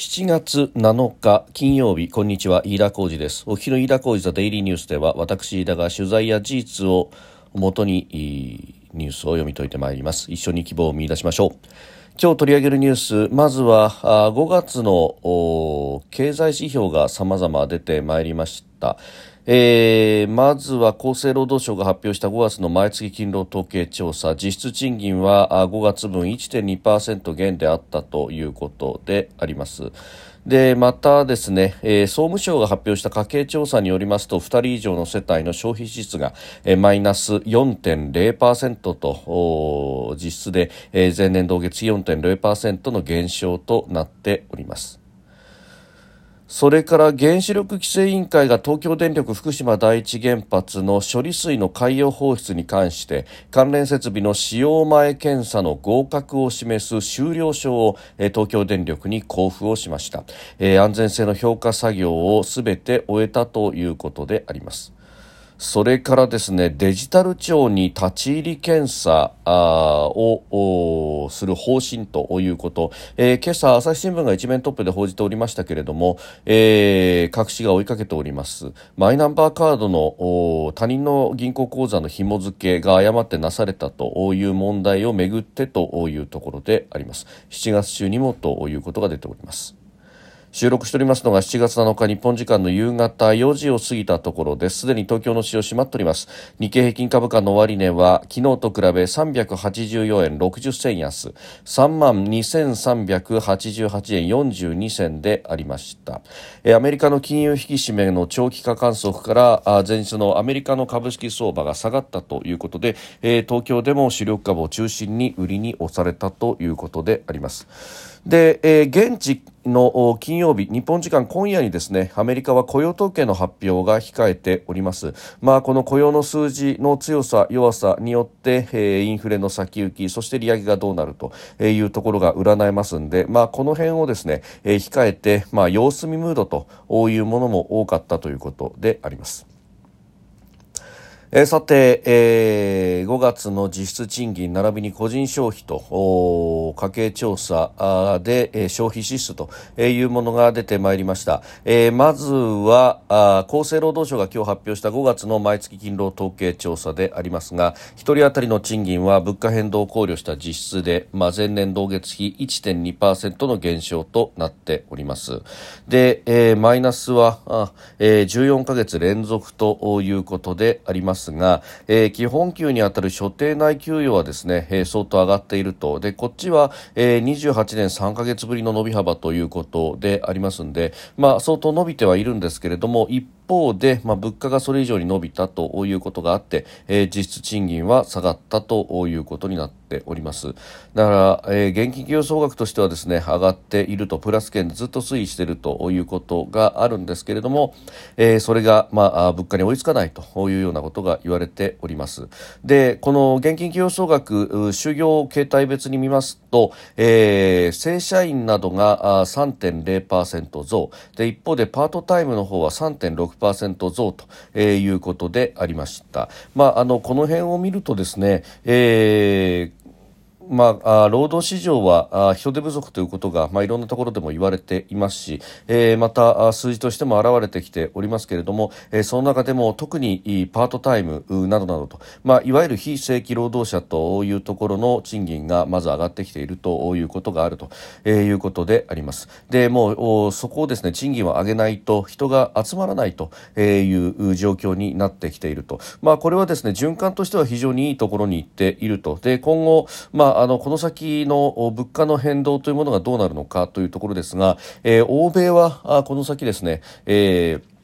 7月7日金曜日こんにちは飯田浩二です。お昼の飯田浩二ザデイリーニュースでは私飯田が取材や事実をもとにニュースを読み解いてまいります。一緒に希望を見出しましょう。今日取り上げるニュースまずは5月の経済指標が様々出てまいりました。えー、まずは厚生労働省が発表した5月の毎月勤労統計調査。実質賃金は5月分1.2%減であったということであります。でまたですね、えー、総務省が発表した家計調査によりますと2人以上の世帯の消費支出が、えー、マイナス4.0%と実質で、えー、前年同月4.0%の減少となっております。それから原子力規制委員会が東京電力福島第一原発の処理水の海洋放出に関して関連設備の使用前検査の合格を示す終了証を東京電力に交付をしました安全性の評価作業をすべて終えたということであります。それからですねデジタル庁に立ち入り検査をする方針ということ、えー、今朝朝日新聞が一面トップで報じておりましたけれども、えー、各紙が追いかけております。マイナンバーカードの他人の銀行口座の紐付けが誤ってなされたという問題をめぐってというところであります。7月中にもということが出ております。収録しておりますのが7月7日日本時間の夕方4時を過ぎたところです。すでに東京の市場閉まっております。日経平均株価の終値は昨日と比べ384円60銭安。3万2388円42銭でありました。アメリカの金融引き締めの長期化観測から前日のアメリカの株式相場が下がったということで東京でも主力株を中心に売りに押されたということであります。で、現地の金曜日、日本時間今夜にですね、アメリカは雇用統計の発表が控えております。まあ、この雇用の数字の強さ、弱さによって、えー、インフレの先行き、そして利上げがどうなるというところが占えますんで、まあ、この辺をですね、えー、控えて、まあ、様子見ムードというものも多かったということであります。えー、さて、えー、5月の実質賃金並びに個人消費と家計調査で、えー、消費支出というものが出てまいりました、えー、まずはあ厚生労働省が今日発表した5月の毎月勤労統計調査でありますが1人当たりの賃金は物価変動を考慮した実質で、まあ、前年同月比1.2%の減少となっております。で、えー、マイナスはあ、えー、14ヶ月連続ということであります。ますが、えー、基本給にあたる所定内給与はですね、えー、相当上がっていると。で、こっちは、えー、28年3ヶ月ぶりの伸び幅ということでありますんで、まあ、相当伸びてはいるんですけれども、一方方で、まあ、物価がそれ以上に伸びたということがあって、えー、実質賃金は下がったということになっております。だから、えー、現金給与総額としてはですね、上がっていると、プラス圏でずっと推移しているということがあるんですけれども、えー、それが、まあ、物価に追いつかないというようなことが言われております。で、この現金給与総額、就業形態別に見ますと、えー、正社員などが3.0%増、で、一方でパートタイムの方は3.6% 10%増ということでありました。まあ、あのこの辺を見るとですね、えーまあ、労働市場は人手不足ということが、まあ、いろんなところでも言われていますし、えー、また数字としても現れてきておりますけれども、えー、その中でも特にパートタイムなどなどと、まあ、いわゆる非正規労働者というところの賃金がまず上がってきているということがあるということであります。で、もうそこをですね、賃金を上げないと人が集まらないという状況になってきていると。まあ、これはですね、循環としては非常にいいところに行っていると。で、今後、まああのこの先の物価の変動というものがどうなるのかというところですが、えー、欧米はあこの先ですね、えー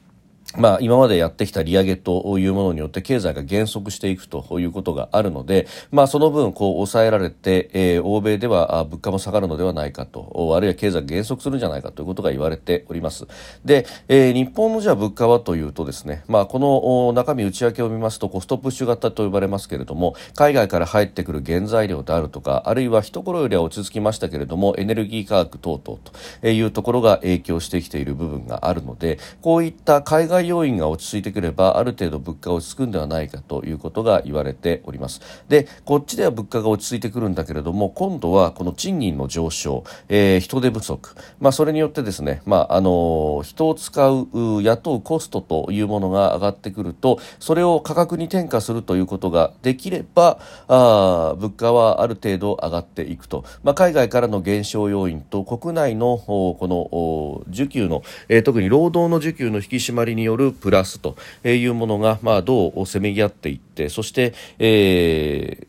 まあ、今までやってきた利上げというものによって経済が減速していくということがあるので、まあ、その分こう抑えられて、えー、欧米では物価も下がるのではないかとあるいは経済が減速するんじゃないかということが言われております。で、えー、日本のじゃあ物価はというとですね、まあ、この中身内訳を見ますとコストプッシュ型と呼ばれますけれども海外から入ってくる原材料であるとかあるいは一頃よりは落ち着きましたけれどもエネルギー価格等々というところが影響してきている部分があるのでこういった海外要因が落ち着いてくればある程度物価が落ち着くんではないかということが言われております。でこっちでは物価が落ち着いてくるんだけれども今度はこの賃金の上昇、えー、人手不足、まあ、それによってですね、まあ、あの人を使う雇うコストというものが上がってくるとそれを価格に転嫁するということができればあ物価はある程度上がっていくと、まあ、海外からの減少要因と国内のこの需給の、えー、特に労働の需給の引き締まりによるプラスというものが、まあ、どうせめぎ合っていってそして、えー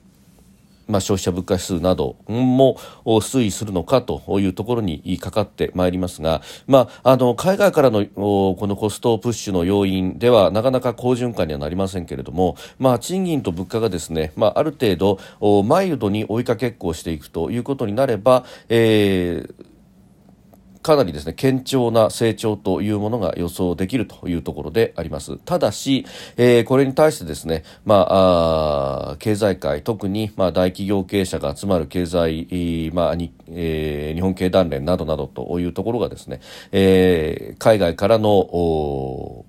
まあ、消費者物価指数なども推移するのかというところにかかってまいりますが、まあ、あの海外からのこのコストプッシュの要因ではなかなか好循環にはなりませんけれども、まあ、賃金と物価がですね、まあ、ある程度マイルドに追いかけっこをしていくということになれば、えーかなりですね堅調な成長というものが予想できるというところであります。ただし、えー、これに対してですね、まあ、あ経済界特に、まあ、大企業経営者が集まる経済、まあにえー、日本経団連などなどというところがですね、えー、海外からの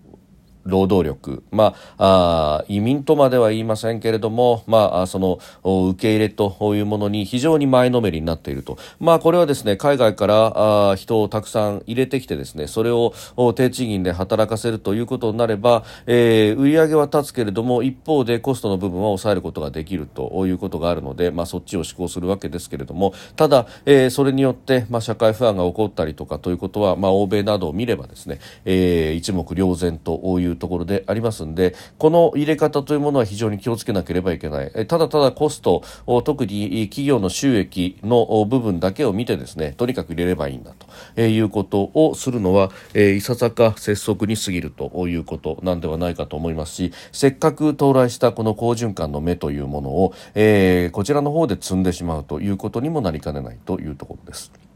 労働力、まあ、あ移民とまでは言いませんけれども、まあ、その受け入れというものに非常に前のめりになっていると、まあ、これはですね海外からあ人をたくさん入れてきてですねそれを低賃金で働かせるということになれば、えー、売上は立つけれども一方でコストの部分は抑えることができるということがあるので、まあ、そっちを施行するわけですけれどもただ、えー、それによって、まあ、社会不安が起こったりとかということは、まあ、欧米などを見ればですね、えー、一目瞭然というところでありますんでこの入れ方というものは非常に気をつけなければいけないただただコスト特に企業の収益の部分だけを見てですねとにかく入れればいいんだということをするのは、えいささか拙速に過ぎるということなんではないかと思いますしせっかく到来したこの好循環の目というものを、えー、こちらの方で積んでしまうということにもなりかねないというところです。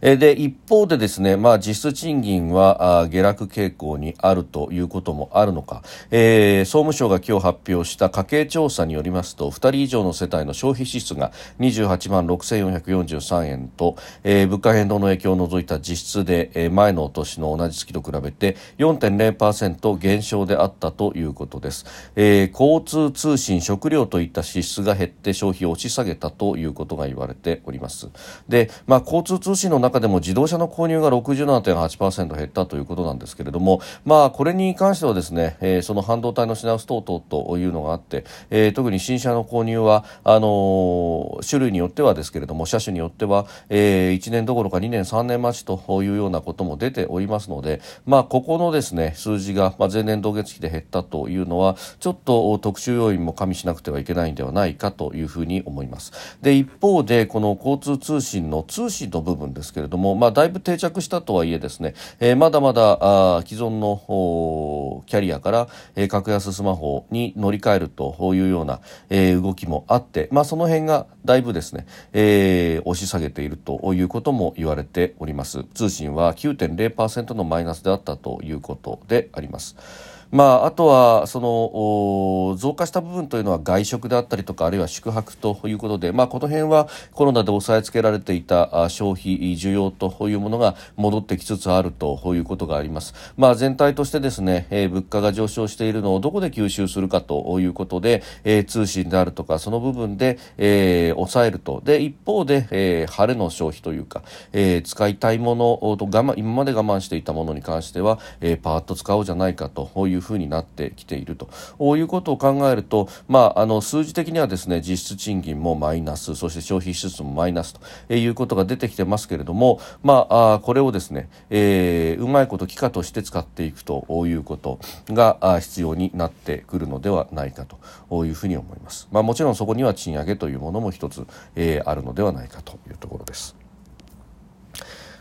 で一方でですね、まあ、実質賃金は下落傾向にあるということもあるのか、えー、総務省が今日発表した家計調査によりますと2人以上の世帯の消費支出が28万6443円と、えー、物価変動の影響を除いた実質で、えー、前の年の同じ月と比べて4.0%減少であったということです、えー、交通通信食料といった支出が減って消費を押し下げたということが言われております。で、まあ、交通通信の中中でも自動車の購入が67.8%減ったということなんですけれども、まあ、これに関してはですね、えー、その半導体の品薄等々というのがあって、えー、特に新車の購入はあのー、種類によってはですけれども車種によっては、えー、1年どころか2年3年待ちというようなことも出ておりますので、まあ、ここのですね数字が、まあ、前年同月期で減ったというのはちょっと特殊要因も加味しなくてはいけないんではないかというふうに思います。で一方でこの交通通信の通信の部分ですけれども、まあ、だいぶ定着したとはいえですね、えー、まだまだあ既存のキャリアから、えー、格安スマホに乗り換えるというような、えー、動きもあって、まあ、その辺がだいぶですね、えー、押し下げているということも言われております通信は9.0%のマイナスであったということであります。まあ、あとはその増加した部分というのは外食であったりとかあるいは宿泊ということで、まあ、この辺はコロナで抑えつけられていた消費需要というものが戻ってきつつあるということがあります、まあ、全体としてですね、えー、物価が上昇しているのをどこで吸収するかということで、えー、通信であるとかその部分で、えー、抑えると。で一方で、えー、晴れの消費というか、えー、使いたいものと我慢今まで我慢していたものに関しては、えー、パーッと使おうじゃないかといういうふうになってきているということを考えると、まあ、あの数字的にはですね実質賃金もマイナスそして消費支出もマイナスということが出てきてますけれども、まあ、これをですね、えー、うまいこと機価として使っていくということが必要になってくるのではないかというふうに思います。まあ、もちろんそこには賃上げというものも一つ、えー、あるのではないかというところです。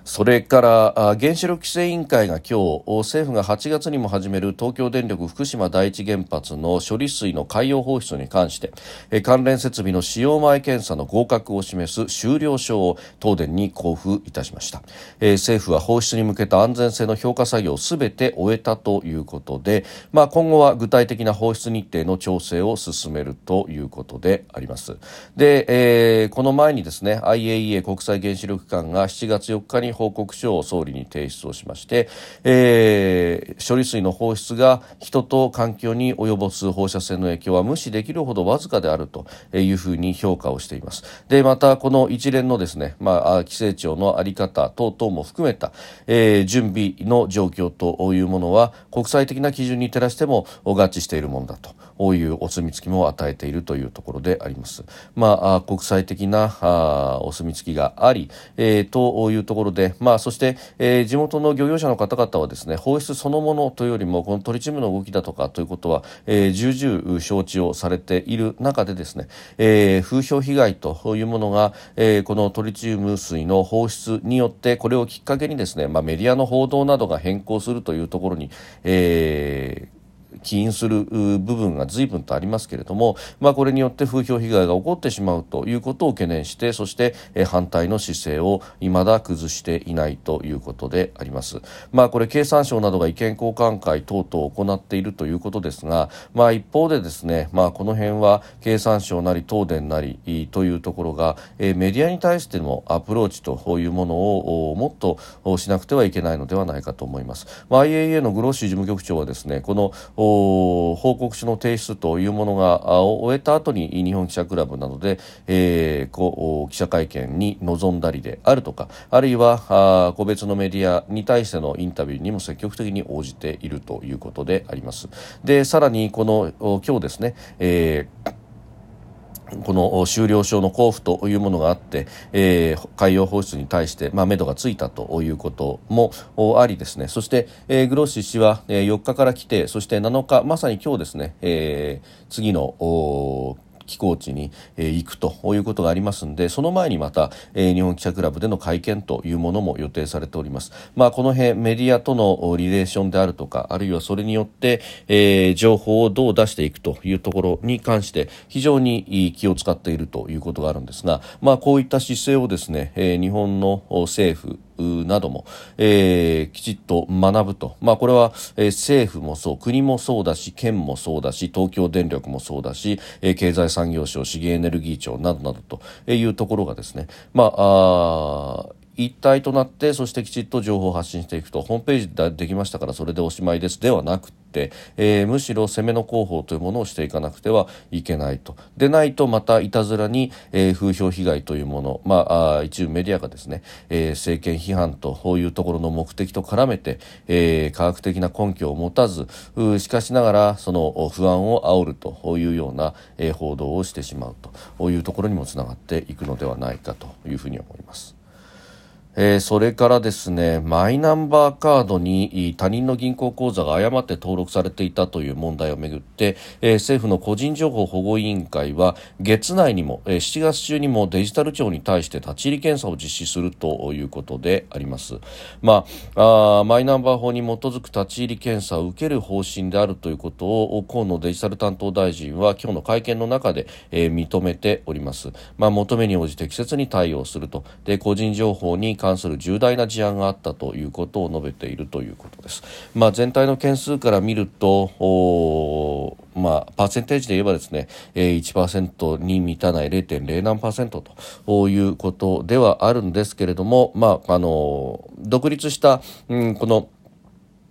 それから原子力規制委員会が今日政府が8月にも始める東京電力福島第一原発の処理水の海洋放出に関して関連設備の使用前検査の合格を示す終了証を東電に交付いたしました。政府は放出に向けた安全性の評価作業をすべて終えたということで、まあ、今後は具体的な放出日程の調整を進めるということであります。で、えー、この前にですね IAEA 国際原子力機関が7月4日に報告書を総理に提出をしまして、えー、処理水の放出が人と環境に及ぼす放射線の影響は無視できるほどわずかであるというふうに評価をしています。でまたこの一連のですね、まあ、規制庁の在り方等々も含めた、えー、準備の状況というものは国際的な基準に照らしても合致しているものだと。こういうお墨付きも与えているというところであります。まあ、国際的なあお墨付きがあり、えー、というところで、まあ、そして、えー、地元の漁業者の方々はですね放出そのものというよりもこのトリチウムの動きだとかということは、えー、重々承知をされている中でですね、えー、風評被害というものが、えー、このトリチウム水の放出によってこれをきっかけにですね、まあ、メディアの報道などが変更するというところに、えー起因する部分が随分とありますけれども、まあ、これによって風評被害が起こってしまうということを懸念してそして反対の姿勢を未だ崩していないということであります。まあ、これ経産省などが意見交換会等々を行っているということですが、まあ、一方でですね、まあ、この辺は経産省なり東電なりというところがメディアに対してのアプローチというものをもっとしなくてはいけないのではないかと思います。まあ、IAEA のグロッシー事務局長はですねこの報告書の提出というものが終えた後に日本記者クラブなどで、えー、こ記者会見に臨んだりであるとかあるいは個別のメディアに対してのインタビューにも積極的に応じているということであります。でさらにこの今日ですね、えーこの終了証の交付というものがあって、えー、海洋放出に対して、まあ、目処がついたということもありですね、そして、えー、グロッシ氏は、えー、4日から来て、そして7日、まさに今日ですね、えー、次の寄港地に、えー、行くということがありますのでその前にまた、えー、日本記者クラブでの会見というものも予定されております。まあ、この辺メディアとのリレーションであるとかあるいはそれによって、えー、情報をどう出していくというところに関して非常に気を使っているということがあるんですが、まあ、こういった姿勢をですね、えー、日本の政府なども、えー、きちっと学ぶと、まあ、これは、えー、政府もそう国もそうだし県もそうだし東京電力もそうだし、えー、経済産業省資源エネルギー庁などなどというところがですね、まあ、あ一体となってそしてきちっと情報を発信していくと。ホームページでできましたからそれでおしまいです。ではなくて、えー、むしろ攻めの広報というものをしていかなくてはいけないと。でないとまたいたずらに、えー、風評被害というもの、まあ、あ一部メディアがですね、えー、政権批判というところの目的と絡めて、え、科学的な根拠を持たずしかしながらその不安を煽るというような、え、報道をしてしまうというところにもつながっていくのではないかというふうに思います。えー、それからですねマイナンバーカードに他人の銀行口座が誤って登録されていたという問題をめぐって、えー、政府の個人情報保護委員会は月内にも、えー、7月中にもデジタル庁に対して立ち入り検査を実施するということであります、まあ、あマイナンバー法に基づく立ち入り検査を受ける方針であるということを河野デジタル担当大臣は今日の会見の中で、えー、認めております、まあ、求めに応じ適切に対応すると。で個人情報に関関する重大な事案があったということを述べているということです。まあ、全体の件数から見るとまあ、パーセンテージで言えばですね、えー、1%に満たない0.0何パーセントということではあるんですけれども、まあ、あの独立した、うん、この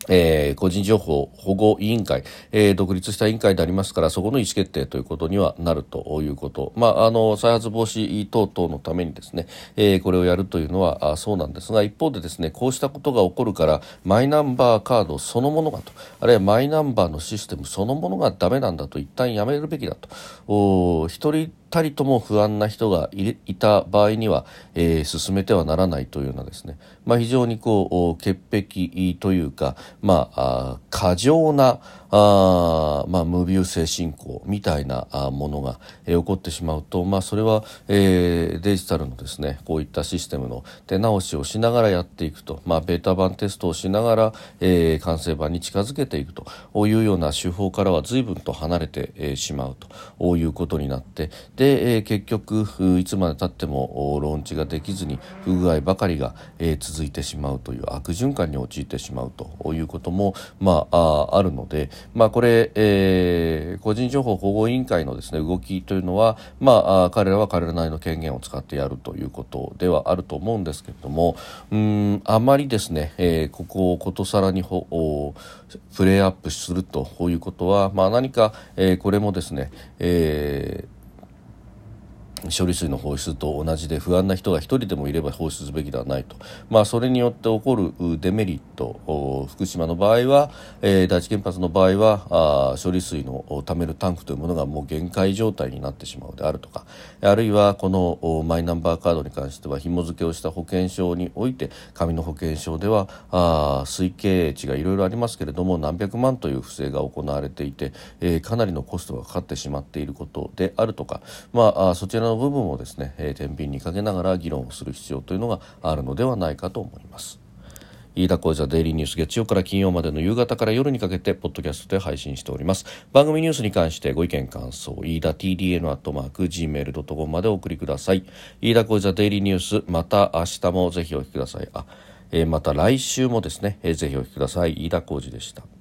えー、個人情報保護委員会、えー、独立した委員会でありますからそこの意思決定ということにはなるということ、まあ、あの再発防止等々のためにですね、えー、これをやるというのはあそうなんですが一方でですねこうしたことが起こるからマイナンバーカードそのものがとあるいはマイナンバーのシステムそのものがダメなんだと一旦やめるべきだと。お一人たりとも不安な人がいた場合には、えー、進めてはならないというようなですね、まあ、非常にこう潔癖というか、まあ、過剰なあ、まあ、無病性進行みたいなものが、えー、起こってしまうと、まあ、それは、えー、デジタルのですねこういったシステムの手直しをしながらやっていくと、まあ、ベータ版テストをしながら、えー、完成版に近づけていくというような手法からは随分と離れて、えー、しまうということになってで、えー、結局いつまでたってもローンチができずに不具合ばかりが、えー、続いてしまうという悪循環に陥ってしまうということも、まあ、ああるので、まあ、これ、えー、個人情報保護委員会のですね動きというのは、まあ、彼らは彼らなりの権限を使ってやるということではあると思うんですけれどもうんあまりですね、えー、ここをことさらにほプレイアップするということは、まあ、何か、えー、これもですね、えー処理水の放出と同じで不安な人が1人でもいれば放出すべきではないと、まあ、それによって起こるデメリット福島の場合は、えー、第一原発の場合はあ処理水の貯めるタンクというものがもう限界状態になってしまうであるとか。あるいはこのマイナンバーカードに関しては紐付けをした保険証において紙の保険証ではあ推計値がいろいろありますけれども何百万という不正が行われていて、えー、かなりのコストがかかってしまっていることであるとか、まあ、そちらの部分をですね、えー、天秤にかけながら議論をする必要というのがあるのではないかと思います。飯田浩司はデイリーニュース月曜から金曜までの夕方から夜にかけてポッドキャストで配信しております。番組ニュースに関してご意見感想飯田 TDN アットマーク Gmail.com までお送りください。飯田浩司はデイリーニュースまた明日もぜひお聞きください。あ、えー、また来週もですね、えー、ぜひお聞きください。飯田浩司でした。